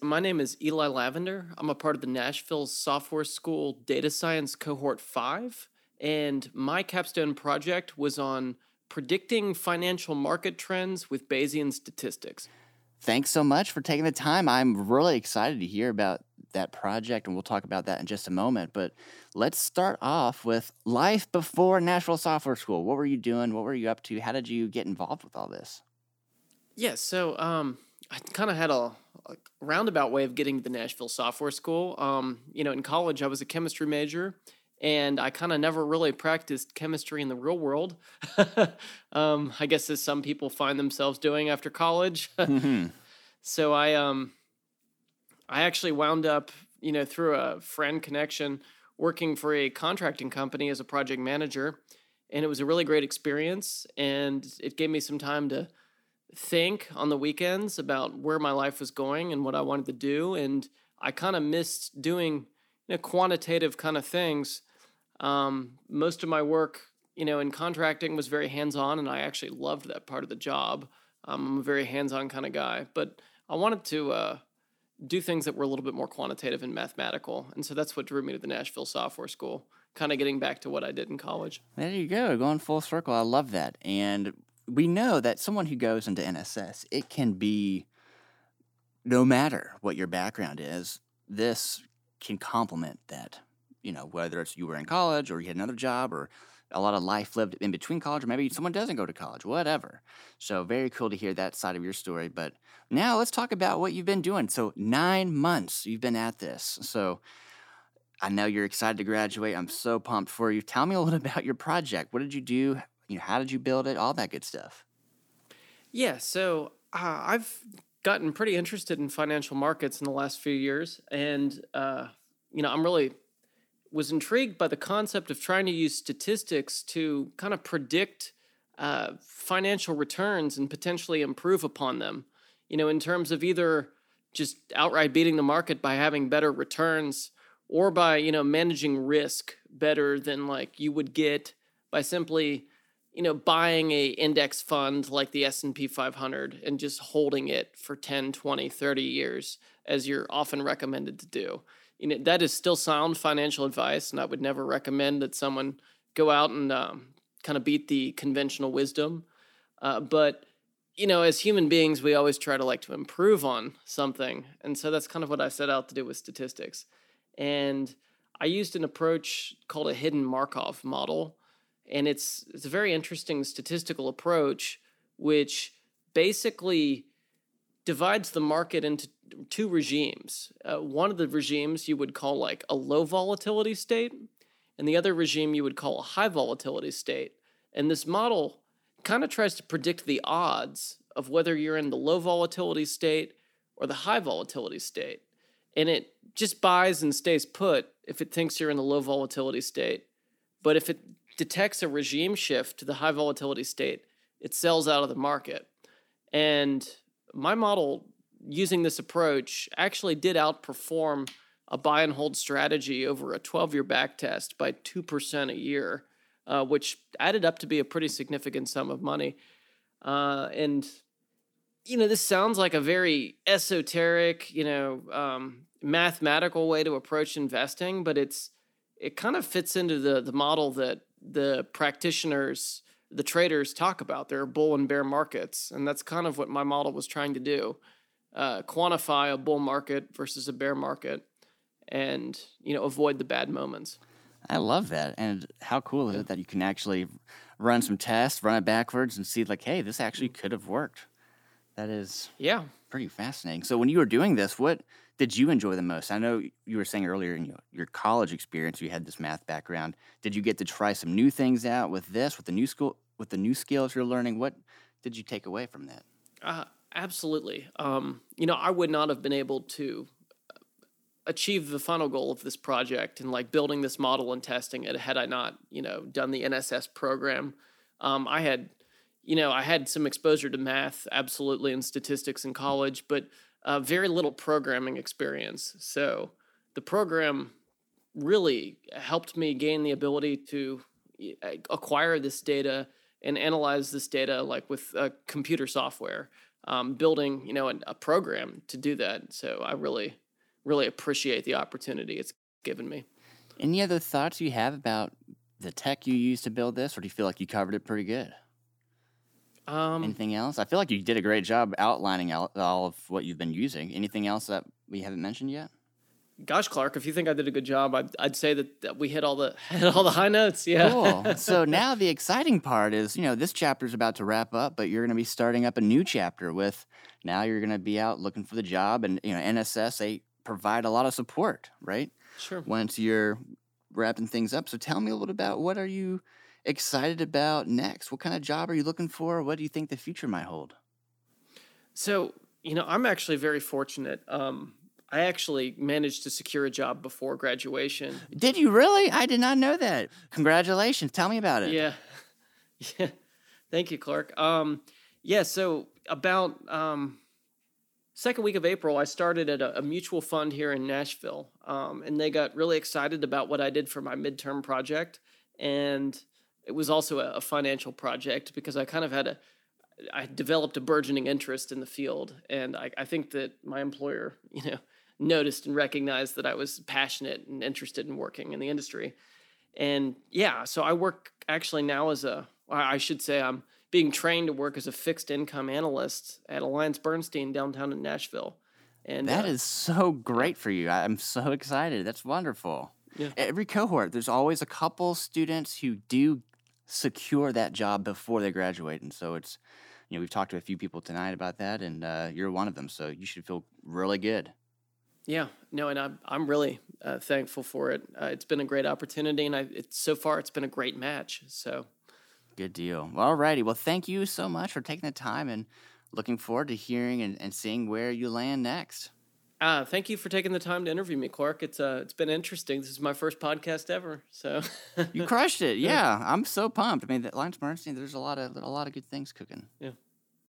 My name is Eli Lavender. I'm a part of the Nashville Software School Data Science Cohort 5, and my capstone project was on predicting financial market trends with Bayesian statistics. Thanks so much for taking the time. I'm really excited to hear about that project, and we'll talk about that in just a moment. But let's start off with life before Nashville Software School. What were you doing? What were you up to? How did you get involved with all this? Yeah, so um, I kind of had a, a, roundabout way of getting to the Nashville Software School. Um, you know, in college, I was a chemistry major, and I kind of never really practiced chemistry in the real world. um, I guess as some people find themselves doing after college. mm-hmm. So I um, I actually wound up, you know, through a friend connection, working for a contracting company as a project manager, and it was a really great experience. And it gave me some time to think on the weekends about where my life was going and what I wanted to do. And I kind of missed doing you know, quantitative kind of things. Um, most of my work, you know, in contracting was very hands-on, and I actually loved that part of the job. Um, I'm a very hands-on kind of guy, but I wanted to uh, do things that were a little bit more quantitative and mathematical, and so that's what drew me to the Nashville Software School. Kind of getting back to what I did in college. There you go, going full circle. I love that. And we know that someone who goes into NSS, it can be no matter what your background is, this can complement that. You know, whether it's you were in college or you had another job or a lot of life lived in between college, or maybe someone doesn't go to college, whatever. So, very cool to hear that side of your story. But now let's talk about what you've been doing. So, nine months you've been at this. So, I know you're excited to graduate. I'm so pumped for you. Tell me a little about your project. What did you do? You know, how did you build it? All that good stuff. Yeah, so uh, I've gotten pretty interested in financial markets in the last few years, and uh, you know, I'm really was intrigued by the concept of trying to use statistics to kind of predict uh, financial returns and potentially improve upon them. You know, in terms of either just outright beating the market by having better returns or by you know managing risk better than like you would get by simply you know buying a index fund like the S&P 500 and just holding it for 10 20 30 years as you're often recommended to do. You know that is still sound financial advice and i would never recommend that someone go out and um, kind of beat the conventional wisdom. Uh, but you know as human beings we always try to like to improve on something and so that's kind of what i set out to do with statistics. And i used an approach called a hidden markov model and it's it's a very interesting statistical approach which basically divides the market into two regimes. Uh, one of the regimes you would call like a low volatility state, and the other regime you would call a high volatility state. And this model kind of tries to predict the odds of whether you're in the low volatility state or the high volatility state. And it just buys and stays put if it thinks you're in the low volatility state. But if it detects a regime shift to the high volatility state, it sells out of the market. And my model using this approach actually did outperform a buy and hold strategy over a 12 year back test by 2% a year, uh, which added up to be a pretty significant sum of money. Uh, and, you know, this sounds like a very esoteric, you know, um, mathematical way to approach investing, but it's, it kind of fits into the, the model that the practitioners, the traders talk about. There are bull and bear markets, and that's kind of what my model was trying to do: uh, quantify a bull market versus a bear market, and you know avoid the bad moments. I love that, and how cool is it that you can actually run some tests, run it backwards, and see like, hey, this actually could have worked. That is yeah, pretty fascinating. So when you were doing this, what did you enjoy the most? I know you were saying earlier in your, your college experience, you had this math background. Did you get to try some new things out with this, with the new school, with the new skills you're learning? What did you take away from that? Uh, absolutely. Um, you know, I would not have been able to uh, achieve the final goal of this project and like building this model and testing it had I not, you know, done the NSS program. Um, I had, you know, I had some exposure to math, absolutely, and statistics in college, but uh, very little programming experience. So the program really helped me gain the ability to acquire this data and analyze this data like with uh, computer software. um, building, you know, a, a program to do that. So I really, really appreciate the opportunity it's given me. Any other thoughts you have about the tech you used to build this, or do you feel like you covered it pretty good? Um, Anything else? I feel like you did a great job outlining all, all of what you've been using. Anything else that we haven't mentioned yet? gosh, Clark, if you think I did a good job, I'd, I'd say that, that we hit all the hit all the high notes. Yeah. Cool. so now the exciting part is, you know, this chapter is about to wrap up, but you're going to be starting up a new chapter with now you're going to be out looking for the job, and you know, NSS they provide a lot of support, right? Sure. Once you're wrapping things up. So tell me a little bit about what are you excited about next? What kind of job are you looking for? What do you think the future might hold? So, you know, I'm actually very fortunate. Um, I actually managed to secure a job before graduation. Did you really? I did not know that. Congratulations. Tell me about it. Yeah. Yeah. Thank you, Clark. Um, yeah, so about um, second week of April, I started at a, a mutual fund here in Nashville, um, and they got really excited about what I did for my midterm project, and it was also a, a financial project because I kind of had a I developed a burgeoning interest in the field, and I, I think that my employer, you know, noticed and recognized that I was passionate and interested in working in the industry. And yeah, so I work actually now as a, I should say, I'm being trained to work as a fixed income analyst at Alliance Bernstein downtown in Nashville. And that uh, is so great for you. I'm so excited. That's wonderful. Yeah. Every cohort, there's always a couple students who do secure that job before they graduate. And so it's, you know, we've talked to a few people tonight about that, and uh, you're one of them. So you should feel really good. Yeah, no, and I'm I'm really uh, thankful for it. Uh, it's been a great opportunity, and I it's so far it's been a great match. So, good deal. All righty. Well, thank you so much for taking the time, and looking forward to hearing and, and seeing where you land next. Uh, thank you for taking the time to interview me, Clark. It's uh, it's been interesting. This is my first podcast ever, so you crushed it. Yeah, I'm so pumped. I mean, that Alliance Bernstein, there's a lot of a lot of good things cooking. Yeah.